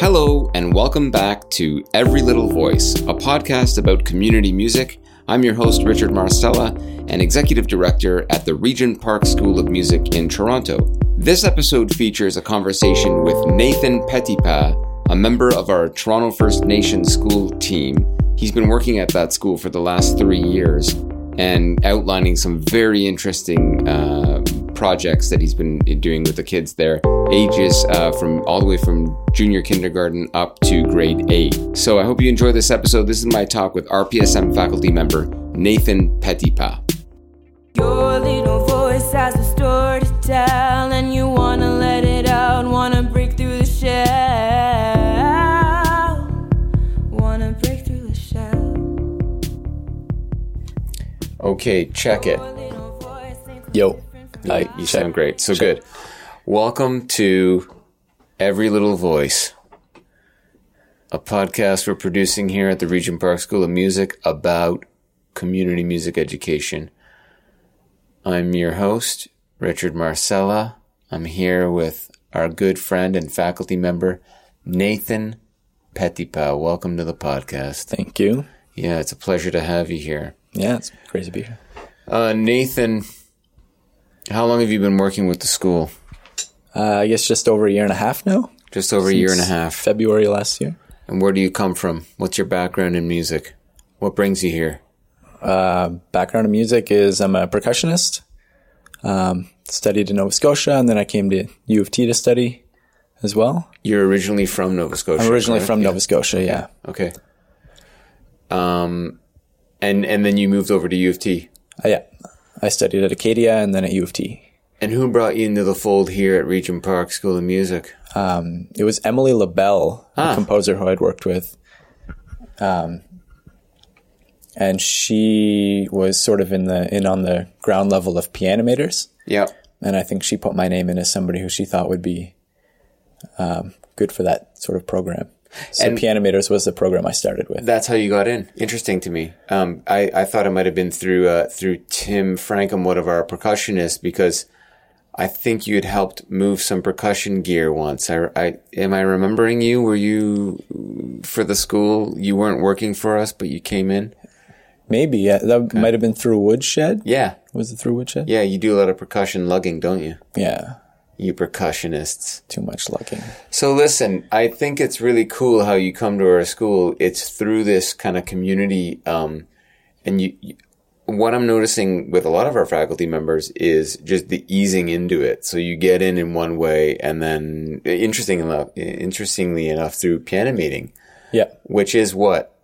Hello, and welcome back to Every Little Voice, a podcast about community music. I'm your host, Richard Marcella, and Executive Director at the Regent Park School of Music in Toronto. This episode features a conversation with Nathan Petipa, a member of our Toronto First Nations school team. He's been working at that school for the last three years and outlining some very interesting uh, projects that he's been doing with the kids there, ages uh, from all the way from junior kindergarten up to grade eight. So I hope you enjoy this episode. This is my talk with RPSM faculty member Nathan Petipa. Your little voice has a story to tell, and you wanna let it out, wanna break through the shell. Wanna break through the shell. Okay, check it. Your little voice ain't Yo. Hi. You sound great. So good. Welcome to Every Little Voice, a podcast we're producing here at the Regent Park School of Music about community music education. I'm your host, Richard Marcella. I'm here with our good friend and faculty member, Nathan Petipa. Welcome to the podcast. Thank you. Yeah, it's a pleasure to have you here. Yeah, it's great to be here. Uh, Nathan, how long have you been working with the school? Uh, I guess just over a year and a half now. Just over a year and a half. February last year. And where do you come from? What's your background in music? What brings you here? Background in music is I'm a percussionist. Um, studied in Nova Scotia, and then I came to U of T to study as well. You're originally from Nova Scotia. I'm originally correct? from Yeah. Nova Scotia. Yeah. Okay. Um, and and then you moved over to U of T. Uh, yeah. I studied at Acadia and then at U of T. And who brought you into the fold here at Regent Park School of Music? Um, it was Emily LaBelle, Ah. a composer who I'd worked with. Um, and she was sort of in the in on the ground level of pianometers. Yeah. and I think she put my name in as somebody who she thought would be um, good for that sort of program. So And- Pianometers was the program I started with. That's how you got in. Interesting to me. Um, I, I thought it might have been through uh, through Tim Frankham, one of our percussionists, because I think you had helped move some percussion gear once. I, I am I remembering you? Were you for the school? You weren't working for us, but you came in. Maybe yeah, that might have been through Woodshed. Yeah, Was it through Woodshed? yeah. You do a lot of percussion lugging, don't you? Yeah, You percussionists. too much lugging. So listen, I think it's really cool how you come to our school. It's through this kind of community, um, and you, you. What I'm noticing with a lot of our faculty members is just the easing into it. So you get in in one way, and then interesting enough, interestingly enough, through piano meeting, Yeah, which is what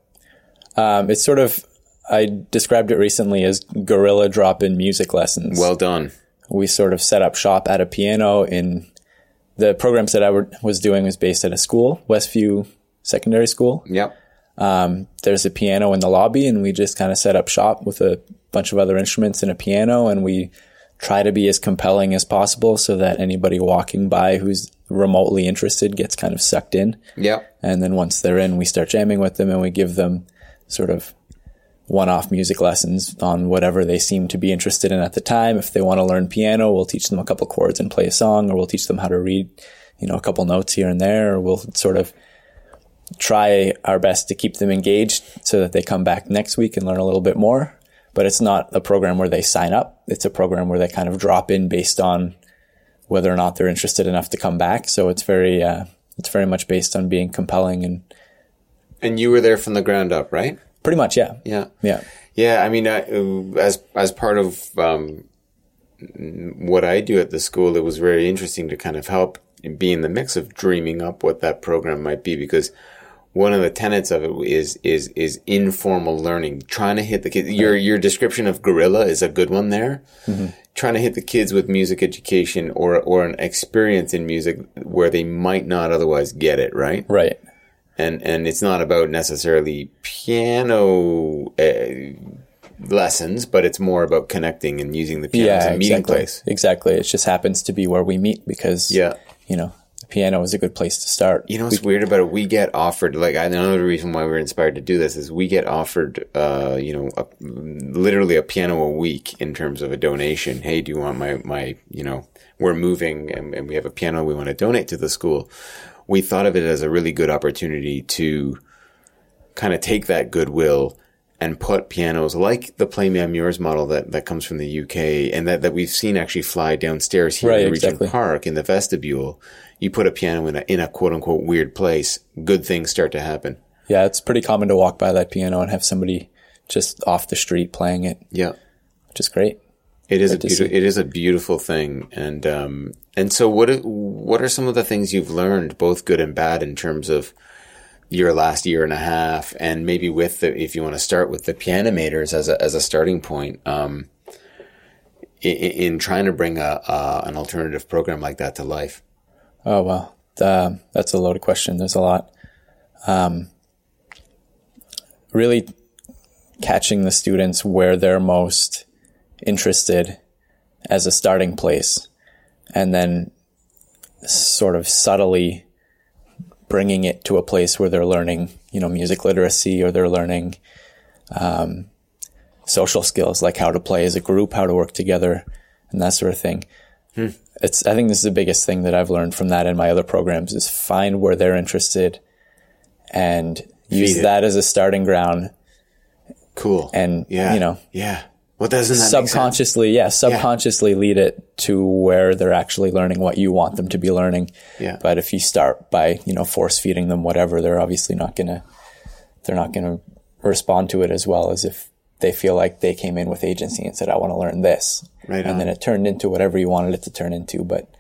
um, it's sort of. I described it recently as guerrilla drop-in music lessons. well done. We sort of set up shop at a piano in the programs that I were, was doing was based at a school, Westview Secondary School. Yep. Um, there's a piano in the lobby and we just kind of set up shop with a bunch of other instruments and a piano and we try to be as compelling as possible so that anybody walking by who's remotely interested gets kind of sucked in Yep. and then once they're in we start jamming with them and we give them sort of one-off music lessons on whatever they seem to be interested in at the time if they want to learn piano we'll teach them a couple chords and play a song or we'll teach them how to read you know a couple notes here and there or we'll sort of try our best to keep them engaged so that they come back next week and learn a little bit more. But it's not a program where they sign up. It's a program where they kind of drop in based on whether or not they're interested enough to come back. So it's very, uh, it's very much based on being compelling and And you were there from the ground up, right? Pretty much, yeah, Yeah. yeah, Yeah, I mean, I, as as part of um, what I do at the school, it was very interesting to kind of help be in the mix of dreaming up what that program might be because one of the tenets of it is is is informal learning, trying to hit the kids. Your your description of guerrilla is a good one there. Trying to hit the kids with music education or or an experience in music where they might not otherwise get it, right? right, and and it's not about necessarily piano uh, lessons, but it's more about connecting and using the piano as yeah, a meeting exactly, place. exactly. It just happens to be where we meet because Yeah. you know, the piano is a good place to start. You know what's weird about it? We get offered like another reason why we're inspired to do this is we get offered, uh, you know, a, literally a piano a week in terms of a donation. Hey, do you want my my you know we're moving and, and we have a piano we want to donate to the school. We thought of it as a really good opportunity to kind of take that goodwill and put pianos like the Play Me I'm Yours model that, that comes from the UK and that, that we've seen actually fly downstairs here Right, in Regent exactly. Park in the vestibule. You put a piano in a, in a quote unquote weird place, good things start to happen. Yeah, it's pretty common to walk by that piano and have somebody just off the street playing it, Yeah. which is great. It is a Good to beautiful, it is a beautiful thing, and um, and so what what are some of the things you've learned, both good and bad, in terms of your last year and a half, and maybe with the if you want to start with the pianometers as a as a starting point, um, in, in trying to bring a, an alternative program like that to life. Oh well, um, that's a loaded question. There's a lot. Um, really catching the students where they're most interested as a starting place, and then sort of subtly bringing it to a place where they're learning, you know, music literacy or they're learning um, social skills like how to play as a group, how to work together, and that sort of thing. It's I think this is the biggest thing that I've learned from that in my other programs is find where they're interested and use that as a starting ground Cool. and yeah, you know. Yeah. Well, doesn't that make sense? subconsciously yeah subconsciously lead it to where they're actually learning what you want them to be learning Yeah. but if you start by you know force feeding them whatever they're obviously not gonna they're not gonna respond to it as well as if they feel like they came in with agency and said I want to learn this Right on. and then it turned into whatever you wanted it to turn into but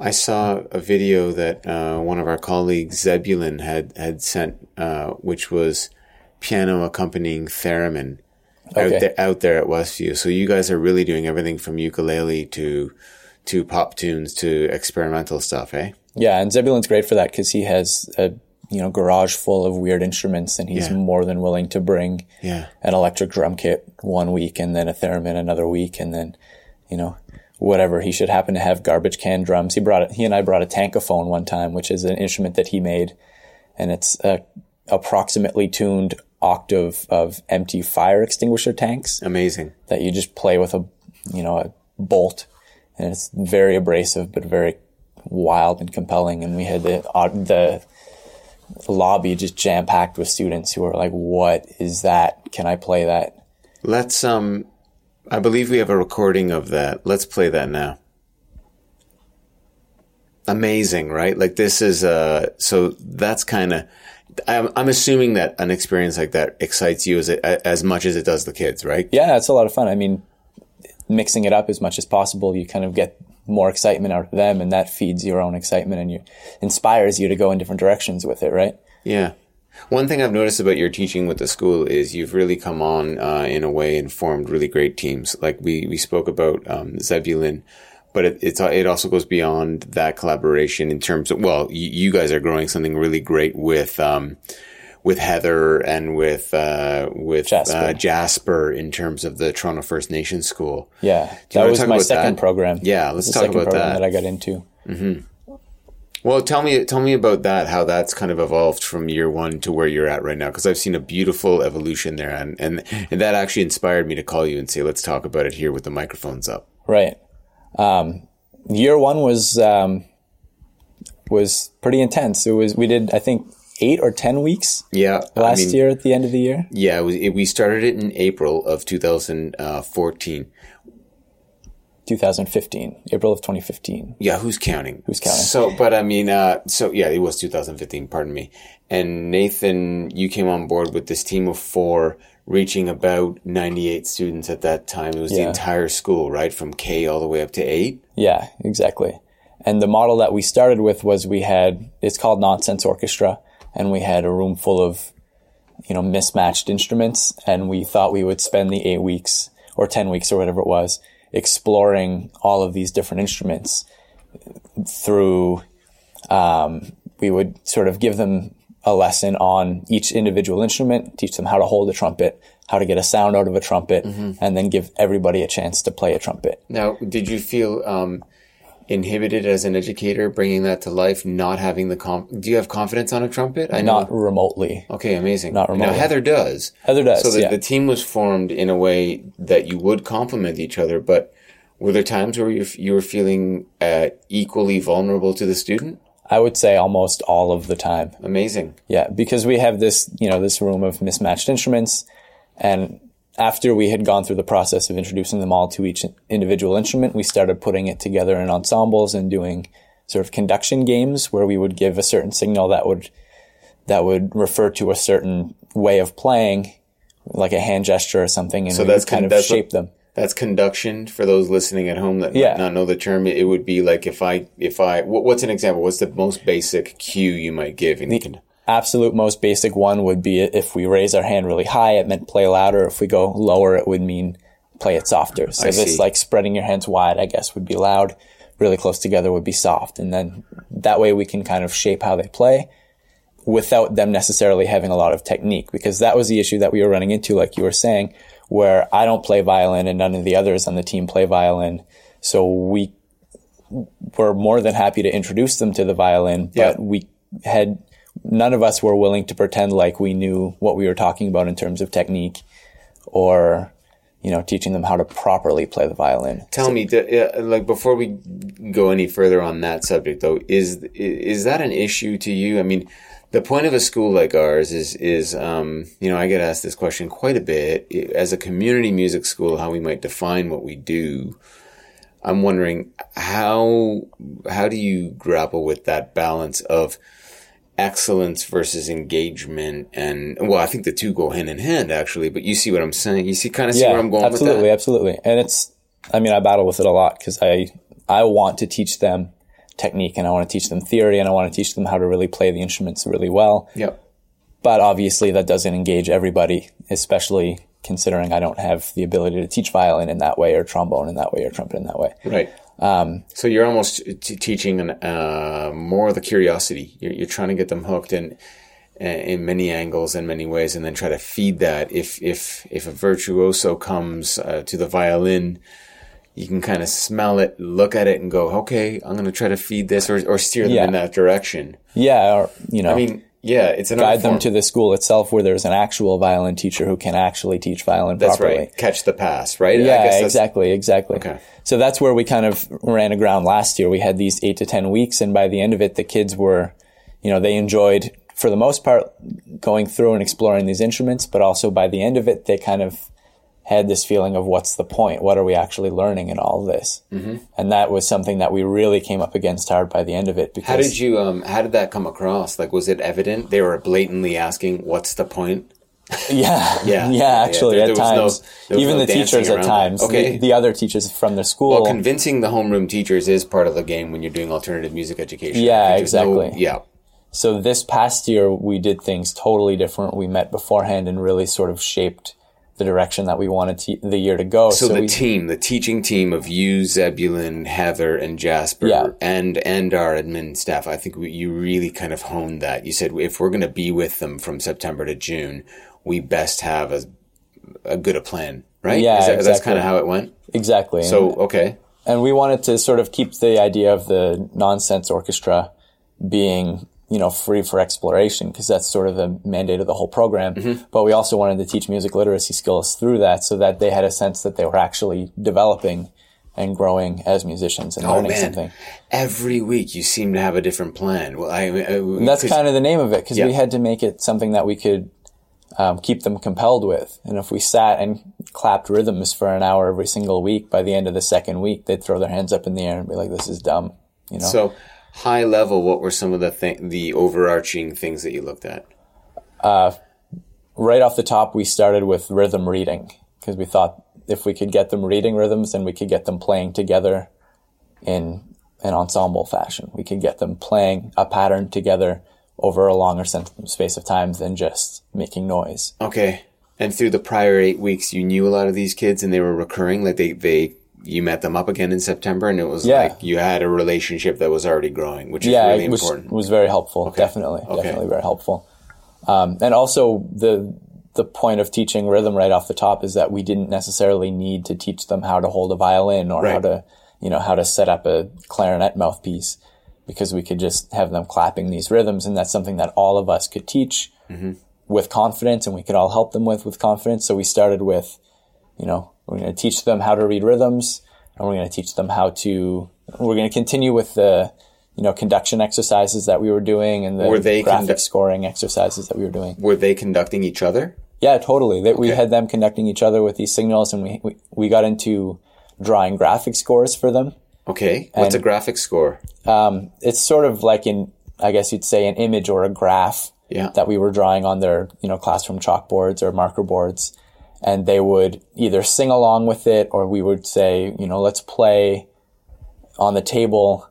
I saw a video that uh, one of our colleagues, Zebulon, had had sent, uh, which was piano accompanying theremin Okay. out, there, out there at Westview. So you guys are really doing everything from ukulele to to pop tunes to experimental stuff, eh? Yeah, and Zebulon's great for that because he has a you know garage full of weird instruments, and he's Yeah. more than willing to bring Yeah. an electric drum kit one week, and then a theremin another week, and then you know whatever he should happen to have garbage can drums. He brought it. He and I brought a tankophone one time, which is an instrument that he made, and it's a approximately tuned octave of empty fire extinguisher tanks Amazing. that you just play with a you know a bolt and it's very abrasive but very wild and compelling and we had the uh, the lobby just jam packed with students who were like what is that can i play that Let's um, I believe we have a recording of that. Let's play that now. Amazing, right? Like this is uh, so that's kind of. I'm, I'm assuming that an experience like that excites you as it, as much as it does the kids, right? yeah it's a lot of fun i mean mixing it up as much as possible you kind of get more excitement out of them and that feeds your own excitement and you inspires you to go in different directions with it right Yeah. One thing I've noticed about your teaching with the school is you've really come on uh, in a way and formed really great teams. Like we, we spoke about um, Zebulon, but it, it's it also goes beyond that collaboration in terms of well, you, you guys are growing something really great with um, with Heather and with uh, with Jasper. Uh, Jasper in terms of the Toronto First Nation School. yeah that was my second that? program Yeah, let's the talk second about program that. that i got into Well, tell me, tell me about that. How that's kind of evolved from year one to where you're at right now, because I've seen a beautiful evolution there, and, and and that actually inspired me to call you and say, let's talk about it here with the microphones up. Right. Um, year one was um, was pretty intense. It was we did I think eight or ten weeks Yeah, last I mean, year at the end of the year. Yeah, it was, it, we started it in April of 2014. 2015, April of 2015. Yeah, who's counting? Who's counting? So, but I mean, uh, so yeah, it was 2015. Pardon me. And Nathan, you came on board with this team of four, reaching about 98 students at that time. It was the entire school, right, from K all the way up to eight. Yeah, exactly. And the model that we started with was we had it's called Nonsense Orchestra, and we had a room full of you know mismatched instruments, and we thought we would spend the eight weeks or ten weeks or whatever it was exploring all of these different instruments through. Um, we would sort of give them a lesson on each individual instrument, teach them how to hold a trumpet, how to get a sound out of a trumpet, and then give everybody a chance to play a trumpet. Now, did you feel um, inhibited as an educator bringing that to life, not having the comp? Do you have confidence on a trumpet? I Not remotely. Okay, amazing. Not remotely. Now. Heather does. Heather does, So the, yeah. the team was formed in a way that you would complement each other, but were there times where you you were feeling uh, equally vulnerable to the student? I would say almost all of the time. Amazing. Yeah, because we have this, you know, this room of mismatched instruments, and after we had gone through the process of introducing them all to each individual instrument, we started putting it together in ensembles and doing sort of conduction games where we would give a certain signal that would that would refer to a certain way of playing, like a hand gesture or something, and So we that's would kind con- of shape what- them. That's conduction for those listening at home that Yeah. might not know the term. It would be like if I, if I, what's an example? What's the most basic cue you might give? In con- Absolute most basic one would be if we raise our hand really high, it meant play louder. If we go lower, it would mean play it softer. So I this see. like spreading your hands wide, I guess, would be loud. Really close together would be soft. And then that way we can kind of shape how they play without them necessarily having a lot of technique because that was the issue that we were running into, like you were saying, where I don't play violin and none of the others on the team play violin. So we were more than happy to introduce them to the violin, but Yeah. we had none of us were willing to pretend like we knew what we were talking about in terms of technique or you know teaching them how to properly play the violin. Tell me, the, uh, like before we go any further on that subject, though, is is that an issue to you? I mean, the point of a school like ours is is um, you know I get asked this question quite a bit as a community music school, how we might define what we do. I'm wondering how how do you grapple with that balance of excellence versus engagement and well I think the two go hand in hand actually but you see what I'm saying you see kind of see where I'm going absolutely, with that absolutely. Absolutely. And it's, I mean, I battle with it a lot because I, I want to teach them technique and I want to teach them theory and I want to teach them how to really play the instruments really well. yep But obviously that doesn't engage everybody, especially considering I don't have the ability to teach violin in that way or trombone in that way or trumpet in that way. Right. Um, so you're almost t- teaching an, uh, more of the curiosity. You're, you're trying to get them hooked in in many angles and many ways, and then try to feed that. If if if a virtuoso comes uh, to the violin, you can kind of smell it, look at it, and go, "Okay, I'm going to try to feed this or or steer them Yeah. in that direction." Yeah. Or, you know, I mean, yeah, it's an guide them to the school itself where there's an actual violin teacher who can actually teach violin That's properly. right. Catch the pass, right? Yeah, exactly, exactly. Okay. So that's where we kind of ran aground last year. We had these eight to 10 weeks, and by the end of it, the kids were, you know, they enjoyed, for the most part, going through and exploring these instruments, but also by the end of it, they kind of had this feeling of what's the point? What are we actually learning in all this? Mm-hmm. And that was something that we really came up against hard by the end of it. Because How did you um how did that come across? Like was it evident they were blatantly asking what's the point? Yeah, Yeah, yeah, yeah, actually, there- at there was no- times, even no the teachers at it. times, Okay. the, the other teachers from the school. Well, convincing the homeroom teachers is part of the game when you're doing alternative music education. Yeah, There's no- exactly. yeah. So this past year, we did things totally different. We met beforehand and really sort of shaped the direction that we wanted to, the year to go. So, the we, team, the teaching team of you, Zebulon, Heather, and Jasper, Yeah. and and our admin staff, I think we, you really kind of honed that. You said if we're going to be with them from September to June, we best have a a good a plan, right? Yeah, that- that's kind of how it went. exactly. So and, okay, and we wanted to sort of keep the idea of the nonsense orchestra being, you know, free for exploration because that's sort of the mandate of the whole program. Mm-hmm. But we also wanted to teach music literacy skills through that so that they had a sense that they were actually developing and growing as musicians and oh learning man, something. every week you seem to have a different plan. Well, I, I that's kind of the name of it because we had to make it something that we could um, keep them compelled with. And if we sat and clapped rhythms for an hour every single week, by the end of the second week, they'd throw their hands up in the air and be like, "This is dumb," you know. So, high level, what were some of the th- the overarching things that you looked at? Uh, right off the top, we started with rhythm reading because we thought if we could get them reading rhythms, then we could get them playing together in an ensemble fashion. We could get them playing a pattern together over a longer space of time than just making noise. Okay. And through the prior eight weeks, you knew a lot of these kids, and they were recurring. Like they, they, you met them up again in September, and it was Yeah. like you had a relationship that was already growing, which is yeah, really it was, important. was very helpful. Definitely, Okay. definitely very helpful. Um, and also the the point of teaching rhythm right off the top is that we didn't necessarily need to teach them how to hold a violin or how to you know how to set up a clarinet mouthpiece because we could just have them clapping these rhythms, and that's something that all of us could teach with confidence, and we could all help them with with confidence. So we started with, you know, we're going to teach them how to read rhythms, and we're going to teach them how to. We're going to continue with the you know, conduction exercises that we were doing and the Were they graphic conduct- scoring exercises that we were doing. Were they conducting each other? Yeah, totally. That we had them conducting each other with these signals, and we, we we got into drawing graphic scores for them. Okay. What's a graphic score? Um, it's sort of like in, I guess you'd say, an image or a graph Yeah. that we were drawing on their, you know, classroom chalkboards or marker boards, and they would either sing along with it, or we would say, you know, let's play on the table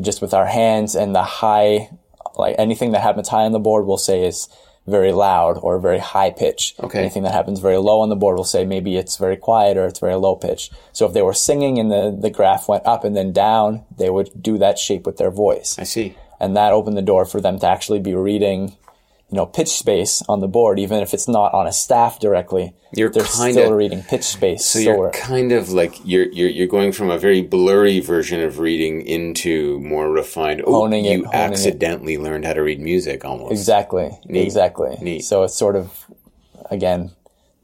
just with our hands, and the high, like anything that happens high on the board, we'll say is very loud or very high pitch. Okay. Anything that happens very low on the board, we'll say maybe it's very quiet or it's very low pitch. So if they were singing and the, the graph went up and then down, they would do that shape with their voice I see. and that opened the door for them to actually be reading you know pitch space on the board even if it's not on a staff directly You're they're kinda- still reading pitch space So you're kind of like you're you're you're going from a very blurry version of reading into more refined. Oh, Honing it, you honing it. accidentally learned how to read music almost. exactly Neat. exactly Neat. so it's sort of again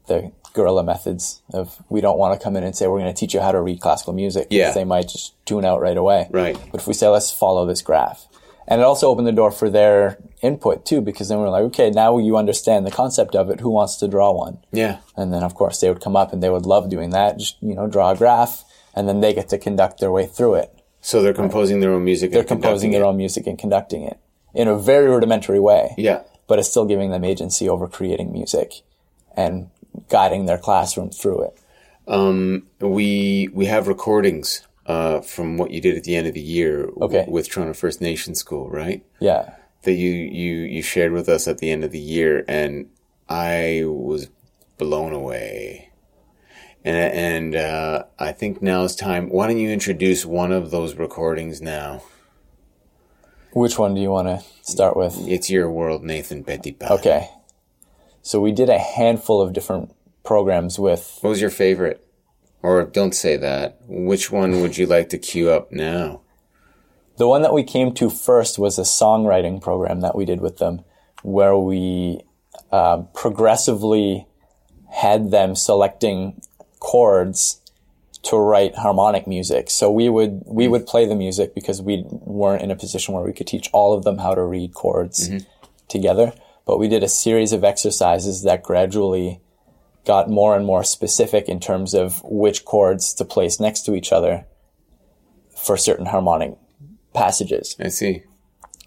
the guerrilla methods of we don't want to come in and say we're going to teach you how to read classical music Yeah. because they might just tune out right away Right. but if we say let's follow this graph and it also opened the door for their input too because then we're like okay now you understand the concept of it who wants to draw one Yeah. And then, of course, they would come up and they would love doing that. Just, you know, draw a graph and then they get to conduct their way through it. So they're composing their own music. They're composing their own music and conducting it in a very rudimentary way. Yeah. But it's still giving them agency over creating music and guiding their classroom through it. Um, we we have recordings uh, from what you did at the end of the year w- with Toronto First Nation School, right? Yeah. That you you you shared with us at the end of the year, and I was blown away. And and uh, I think now is time. Why don't you introduce one of those recordings now? Which one do you want to start with? It's your world, Nathan Petipa. Okay. So we did a handful of different programs with What was your favorite? Or don't say that. Which one would you like to queue up now? The one that we came to first was a songwriting program that we did with them, where we uh, progressively had them selecting chords to write harmonic music. So we would we would play the music because we weren't in a position where we could teach all of them how to read chords together. But we did a series of exercises that gradually got more and more specific in terms of which chords to place next to each other for certain harmonic passages. I see.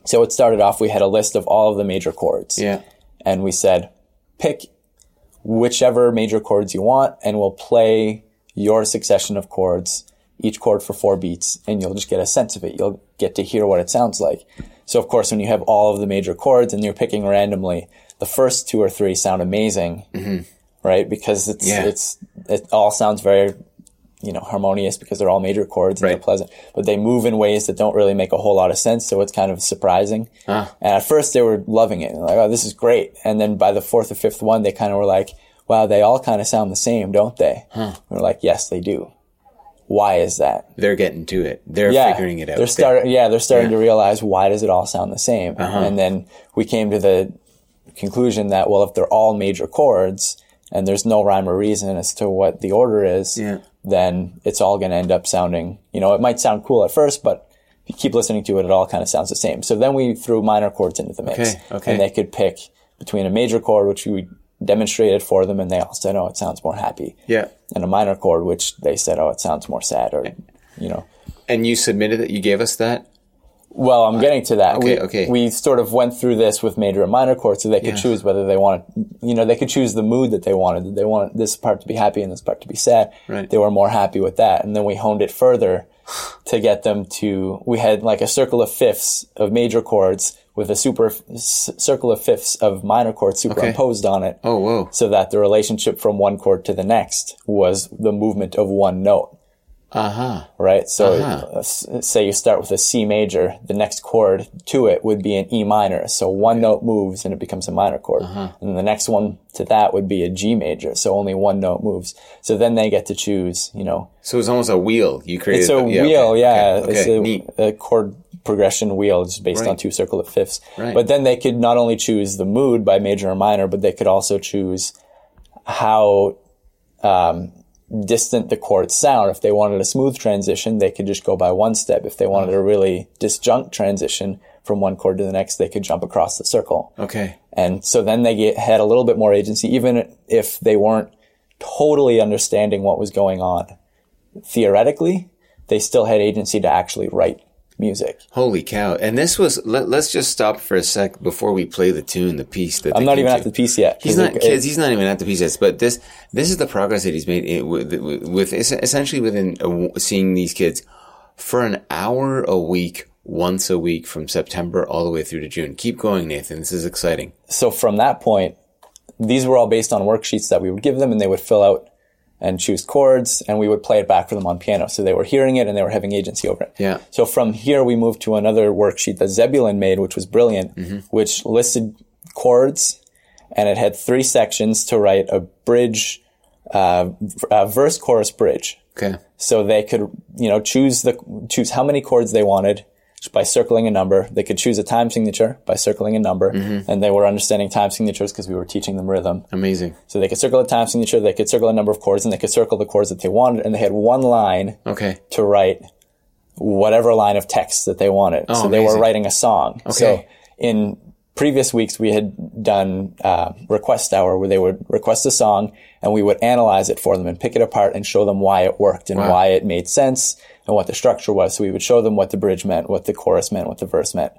So it started off, we had a list of all of the major chords. Yeah. And we said, pick whichever major chords you want, and we'll play your succession of chords, each chord for four beats, and you'll just get a sense of it. You'll get to hear what it sounds like. So, of course, when you have all of the major chords and you're picking randomly, the first two or three sound amazing, mm-hmm. Right? Because it's. Yeah. it's, it all sounds very you know, harmonious because they're all major chords and Right. they're pleasant, but they move in ways that don't really make a whole lot of sense. So it's kind of surprising. Ah. And at first they were loving it. Like, oh, this is great. And then by the fourth or fifth one, they kind of were like, wow, they all kind of sound the same, don't they? We're like, yes, they do. Why is that? They're getting to it. They're yeah, figuring it out. They're starting. Yeah, they're starting Yeah. Uh-huh. to realize why does it all sound the same? And then we came to the conclusion that well, if they're all major chords and there's no rhyme or reason as to what the order is, Yeah. then it's all going to end up sounding. You know, it might sound cool at first, but if you keep listening to it, it all kind of sounds the same. So then we threw minor chords into the mix, Okay, okay. and they could pick between a major chord, which we demonstrated for them, and they all said, "Oh, it sounds more happy." Yeah. and a minor chord, which they said, "Oh, it sounds more sad," or you know. And you submitted it. You gave us that. Well, I'm getting to that. Okay, we, okay. We sort of went through this with major and minor chords, so they could Yeah. choose whether they wanted, you know, they could choose the mood that they wanted. Did They wanted this part to be happy and this part to be sad. Right. They were more happy with that, and then we honed it further to get them to. We had like a circle of fifths of major chords with a super circle of fifths of minor chords superimposed on it. Oh, whoa. So that the relationship from one chord to the next was the movement of one note Uh huh. right? So Uh-huh. uh, say you start with a C major, the next chord to it would be an E minor. So one note moves and it becomes a minor chord. Uh-huh. And the next one to that would be a G major. So only one note moves. So then they get to choose, you know, So it's almost a wheel you created. it's a yeah, wheel, okay, yeah. Okay, It's a, a chord progression wheel just based Right. on two circle of fifths. Right. But then they could not only choose the mood by major or minor, but they could also choose how um, distant the chords sound. If they wanted a smooth transition, they could just go by one step. If they wanted a mm. really disjunct transition from one chord to the next, they could jump across the circle. Okay. And so then they get, had a little bit more agency, even if they weren't totally understanding what was going on. Theoretically, they still had agency to actually write music. Holy cow! And this was. Let, us just stop for a sec before we play the tune, the piece that I'm not even to. at the piece yet. He's not it- kids. He's not even at the piece yet. But this this is the progress that he's made in, with, with es- essentially within w seeing these kids for an hour a week, once a week from September all the way through to June. Keep going, Nathan. This is exciting. so from that point, these were all based on worksheets that we would give them and they would fill out and choose chords and we would play it back for them on piano. So they were hearing it and they were having agency over it. Yeah. So from here, we moved to another worksheet that Zebulon made, which was brilliant, which listed chords and it had three sections to write a bridge, uh, uh, verse, chorus, bridge. Okay. So they could, you know, choose the choose how many chords they wanted by circling a number. They could choose a time signature by circling a number, mm-hmm. and they were understanding time signatures because we were teaching them rhythm. Amazing. So they could circle a time signature, they could circle a number of chords, and they could circle the chords that they wanted, and they had one line Okay. to write whatever line of text that they wanted. Oh, so they were writing a song. So Okay. in previous weeks, we had done uh, request hour where they would request a song and we would analyze it for them and pick it apart and show them why it worked and Wow. why it made sense and what the structure was. So we would show them what the bridge meant, what the chorus meant, what the verse meant.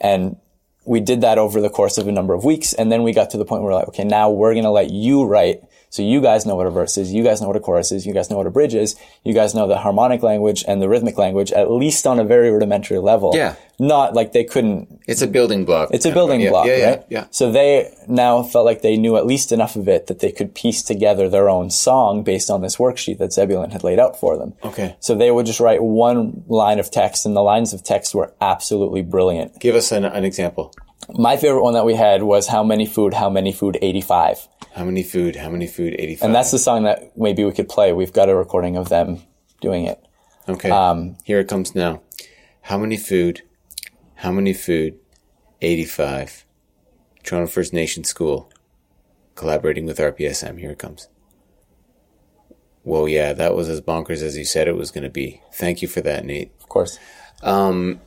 And we did that over the course of a number of weeks. And then we got to the point where we're like, okay, now we're going to let you write. So you guys know what a verse is. You guys know what a chorus is. You guys know what a bridge is. You guys know the harmonic language and the rhythmic language, at least on a very rudimentary level. Yeah. Not like they couldn't, It's a building block. it's a building yeah, block, Yeah, yeah, right? yeah. So they now felt like they knew at least enough of it that they could piece together their own song based on this worksheet that Zebulon had laid out for them. Okay. So they would just write one line of text and the lines of text were absolutely brilliant. Give us an, an example. My favorite one that we had was How Many Food, How Many Food 85. How many food? How many food? Eighty-five. And that's the song that maybe we could play. We've got a recording of them doing it. Okay. Um, Here it comes now. How many food? How many food? 85. Toronto First Nation School. Collaborating with RPSM. Here it comes. Well, yeah, that was as bonkers as you said it was going to be. Thank you for that, Nate. Of course. Um,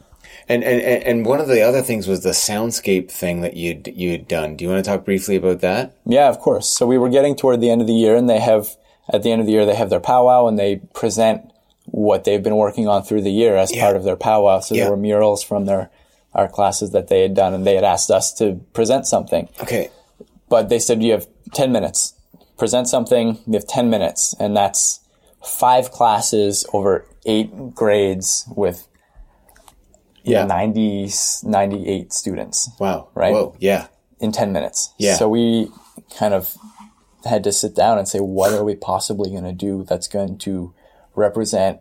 and, and, and one of the other things was the soundscape thing that you'd, you'd done. Do you want to talk briefly about that? Yeah, of course. So we were getting toward the end of the year and they have, at the end of the year, they have their powwow and they present what they've been working on through the year as part of their powwow. So Yeah. there were murals from their art classes that they had done and they had asked us to present something. Okay. but they said you have 10 minutes. Present something, you have 10 minutes. And that's five classes over eight grades with Yeah. 90, 98 students Wow. Right? Whoa. Yeah. in 10 minutes. Yeah. So we kind of had to sit down and say, what are we possibly going to do that's going to represent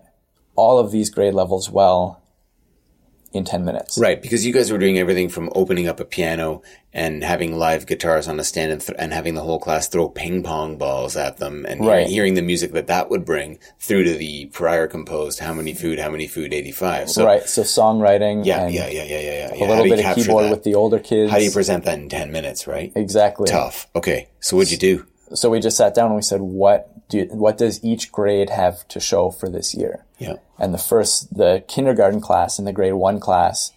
all of these grade levels well in 10 minutes? Right, because you guys were doing everything from opening up a piano and having live guitars on a stand and, th- and having the whole class throw ping pong balls at them and Right. hearing the music that that would bring through to the prior composed "How Many Food, How Many Food" eighty-five. So Right. So songwriting yeah, and yeah, yeah, yeah, yeah, yeah. a little bit of keyboard with the older kids. How do you present that in ten minutes? Right, Exactly. tough. Okay, so what'd you do? so we just sat down and we said, what do you, what does each grade have to show for this year? Yeah, And the first, the kindergarten class and the grade one class,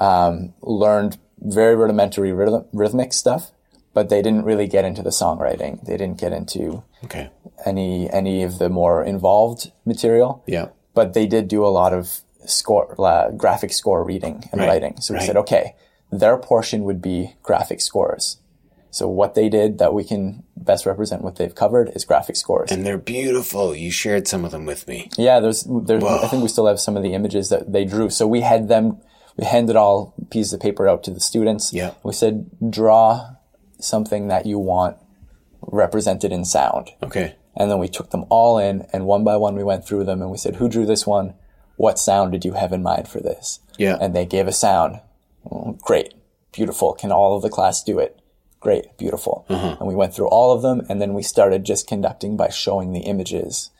um, learned very rudimentary rhythm, rhythmic stuff, but they didn't really get into the songwriting. They didn't get into okay, any any of the more involved material. yeah, But they did do a lot of score, uh, graphic score reading and Right, writing. So we right. said, okay, their portion would be graphic scores. So what they did that we can best represent what they've covered is graphic scores. and they're beautiful. You shared some of them with me. yeah, there's, there's, I think we still have some of the images that they drew. So we had them, we handed all pieces of paper out to the students. Yeah. We said, draw something that you want represented in sound. Okay, And then we took them all in and one by one we went through them and we said, who drew this one? What sound did you have in mind for this? yeah, And they gave a sound. Great. Beautiful. Can all of the class do it? Great. Beautiful. Uh-huh. And we went through all of them and then we started just conducting by showing the images.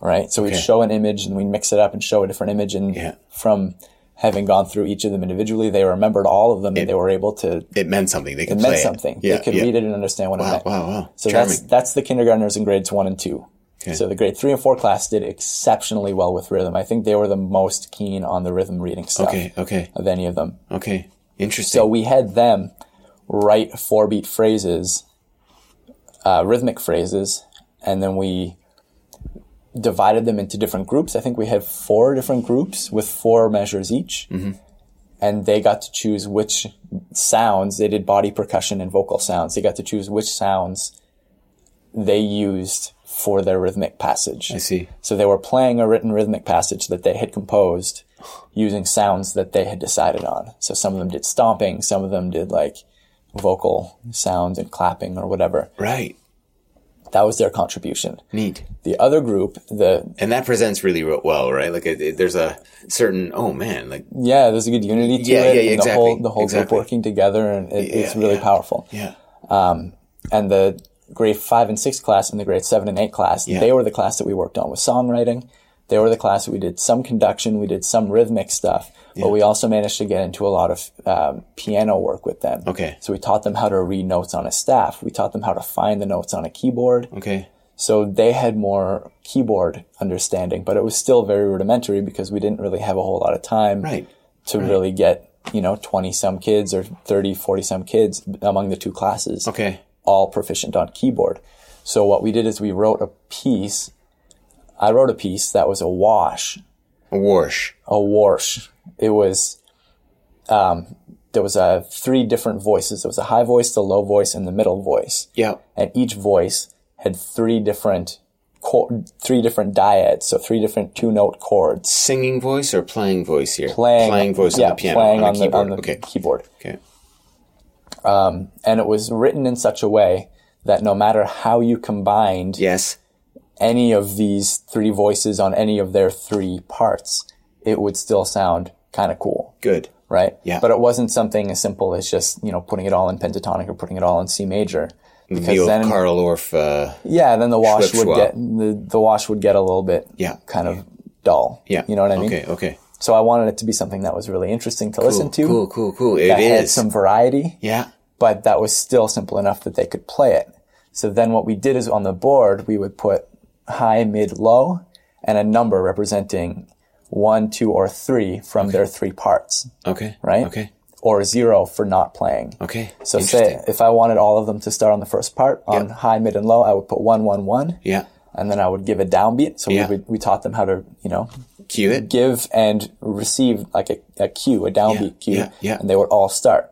Right? So we'd Okay. show an image and we'd mix it up and show a different image. And Yeah. from having gone through each of them individually, they remembered all of them and they were able to, it meant something. They could it meant it. something. Yeah, they could yeah. read it and understand what it Wow, meant. wow, wow. So Charming. that's, that's the kindergartners in grades one and two. Okay. So the grade three and four class did exceptionally well with rhythm. I think they were the most keen on the rhythm reading stuff Okay. Okay. of any of them. Okay. Interesting. So we had them write four beat phrases, uh, rhythmic phrases, and then we divided them into different groups. I think we had four different groups with four measures each. And they got to choose which sounds, they did body percussion and vocal sounds. They got to choose which sounds they used for their rhythmic passage. I see. So they were playing a written rhythmic passage that they had composed using sounds that they had decided on. So some of them did stomping, some of them did like vocal sounds and clapping or whatever. Right. That was their contribution. Neat. The other group, the And that presents really well, right? Like there's a certain, oh man, like, yeah, there's a good unity to Yeah, it, yeah, the exactly, whole the whole exactly. group working together, and it, it's really yeah. powerful. yeah. Um, and the grade five and six class and the grade seven and eight class, Yeah. they were the class that we worked on with songwriting. They were the class that we did some conduction, we did some rhythmic stuff, but we also managed to get into a lot of um, piano work with them. Okay. So we taught them how to read notes on a staff. We taught them how to find the notes on a keyboard. Okay. So they had more keyboard understanding, but it was still very rudimentary because we didn't really have a whole lot of time Right. to really get, you know, 20 some kids or 30, 40 some kids among the two classes Okay. all proficient on keyboard. So what we did is we wrote a piece. I wrote a piece that was a wash, A wash. a wash. It was, um, there was a three different voices. There was a high voice, the low voice, and the middle voice. Yeah. And each voice had three different, chord, three different dyads. So three different two note chords. Singing voice or playing voice here? Playing, Playing voice yeah, on the piano. playing on, the, keyboard. on the okay. keyboard. Okay. And it was written in such a way that no matter how you combined Yes. Any of these three voices on any of their three parts, it would still sound kind of cool, Good. right? Yeah. But it wasn't something as simple as just, you know, putting it all in pentatonic or putting it all in C major. The old Carl Orff. Uh, yeah, then the wash would get, the, the wash would get a little bit Yeah. kind of dull. yeah. You know what I mean? Okay. Okay. So I wanted it to be something that was really interesting to listen to. Cool. Cool. Cool. It that had some variety. yeah. but that was still simple enough that they could play it. So then what we did is on the board, we would put high, mid, low, and a number representing one, two, or three from their three parts, Okay. right? Okay. Or zero for not playing. Okay. So say if I wanted all of them to start on the first part, on high, mid, and low, I would put one, one, one, Yeah. and then I would give a downbeat. So Yeah. we, we taught them how to, you know, Cue it. give and receive like a, a cue, a downbeat cue, yeah, yeah. and they would all start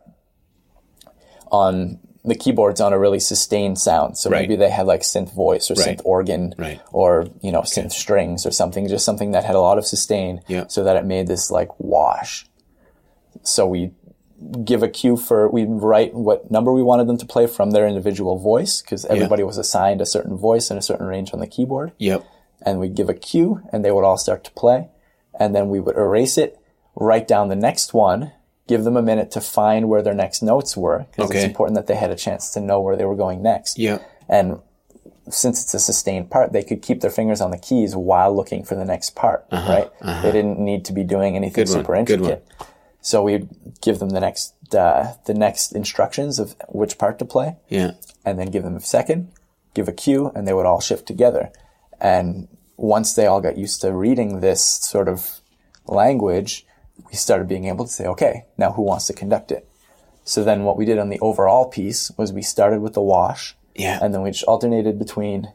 on the keyboards on a really sustained sound. So Right. maybe they had like synth voice or Right. synth organ Right. or, you know, synth strings or something, just something that had a lot of sustain Yeah. so that it made this like wash. So we give a cue for, we write what number we wanted them to play from their individual voice because everybody was assigned a certain voice and a certain range on the keyboard Yep. and we'd give a cue and they would all start to play and then we would erase it write down the next one give them a minute to find where their next notes were because Okay. it's important that they had a chance to know where they were going next Yep. and since it's a sustained part they could keep their fingers on the keys while looking for the next part right they didn't need to be doing anything Uh-huh, Good one, super good one. intricate so we'd give them the next uh, the next instructions of which part to play Yeah. and then give them a second, give a cue, and they would all shift together. And once they all got used to reading this sort of language, we started being able to say, okay, now who wants to conduct it? So then what we did on the overall piece was we started with the wash, Yeah. and then we just alternated between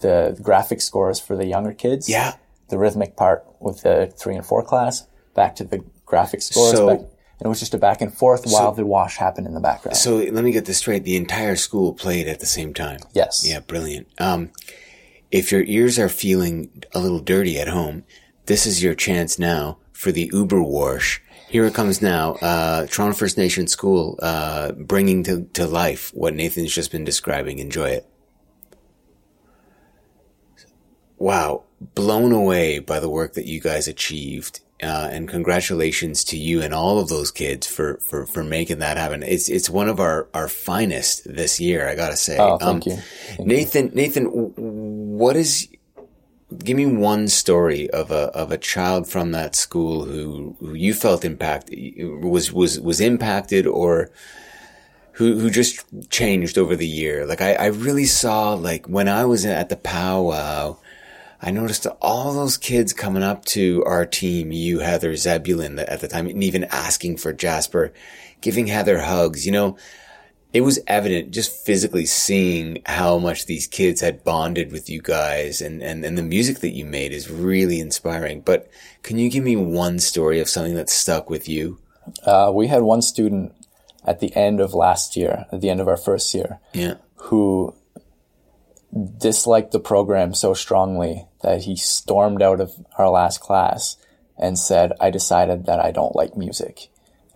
the graphic scores for the younger kids, Yeah. the rhythmic part with the three and four class, back to the graphic scores, So- back, and it was just a back and forth while the wash happened in the background. So let me get this straight. The entire school played at the same time. yes. Yeah, brilliant. Um, if your ears are feeling a little dirty at home, this is your chance now for the Uber Wash. Here it comes now. Uh, Toronto First Nation School, uh, bringing to, to life what Nathan's just been describing. Enjoy it. Wow. Blown away by the work that you guys achieved. Uh, and congratulations to you and all of those kids for, for, for making that happen. It's, it's one of our, our finest this year, I gotta say. Oh, thank Um, you. Thank Nathan, Nathan, what is? Give me one story of a of a child from that school who, who you felt impact was was was impacted or who who just changed over the year. Like I, I really saw like when I was at the powwow, I noticed all those kids coming up to our team, you, Heather, Zebulon at the time, and even asking for Jasper, giving Heather hugs. You know, it was evident just physically seeing how much these kids had bonded with you guys and, and, and the music that you made is really inspiring. But can you give me one story of something that stuck with you? Uh, we had one student at the end of last year, at the end of our first year, Yeah. who disliked the program so strongly that he stormed out of our last class and said, I decided that I don't like music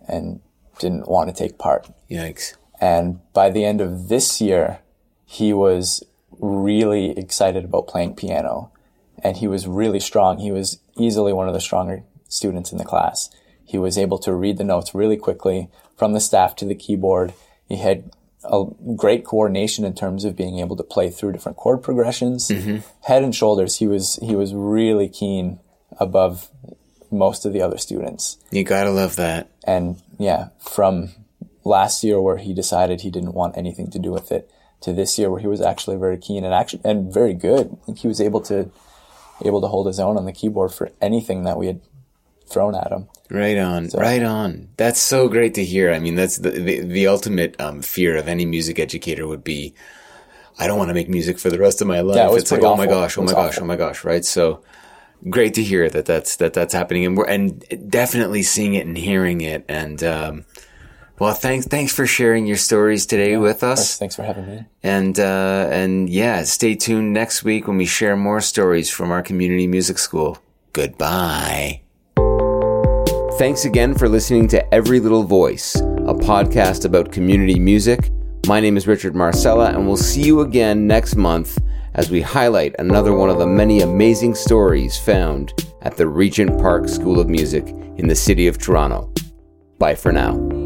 and didn't want to take part. Yikes. And by the end of this year, he was really excited about playing piano and he was really strong. He was easily one of the stronger students in the class. He was able to read the notes really quickly from the staff to the keyboard. He had a great coordination in terms of being able to play through different chord progressions. Mm-hmm. Head and shoulders, he was, he was really keen above most of the other students. You gotta love that. And yeah, from last year where he decided he didn't want anything to do with it to this year where he was actually very keen and actually and very good. I think he was able to able to hold his own on the keyboard for anything that we had thrown at him. Right on, right on. That's so great to hear. I mean, that's the the, the ultimate um, fear of any music educator would be, I don't want to make music for the rest of my life. Yeah, it it's like, pretty oh my gosh, oh my gosh, awful. oh my gosh, right? So great to hear that that's that that's happening, and we're and definitely seeing it and hearing it. And um, well, thanks thanks for sharing your stories today with us. Thanks for having me. And uh, and yeah, stay tuned next week when we share more stories from our community music school. Goodbye. Thanks again for listening to Every Little Voice, a podcast about community music. My name is Richard Marcella, and we'll see you again next month as we highlight another one of the many amazing stories found at the Regent Park School of Music in the city of Toronto. Bye for now.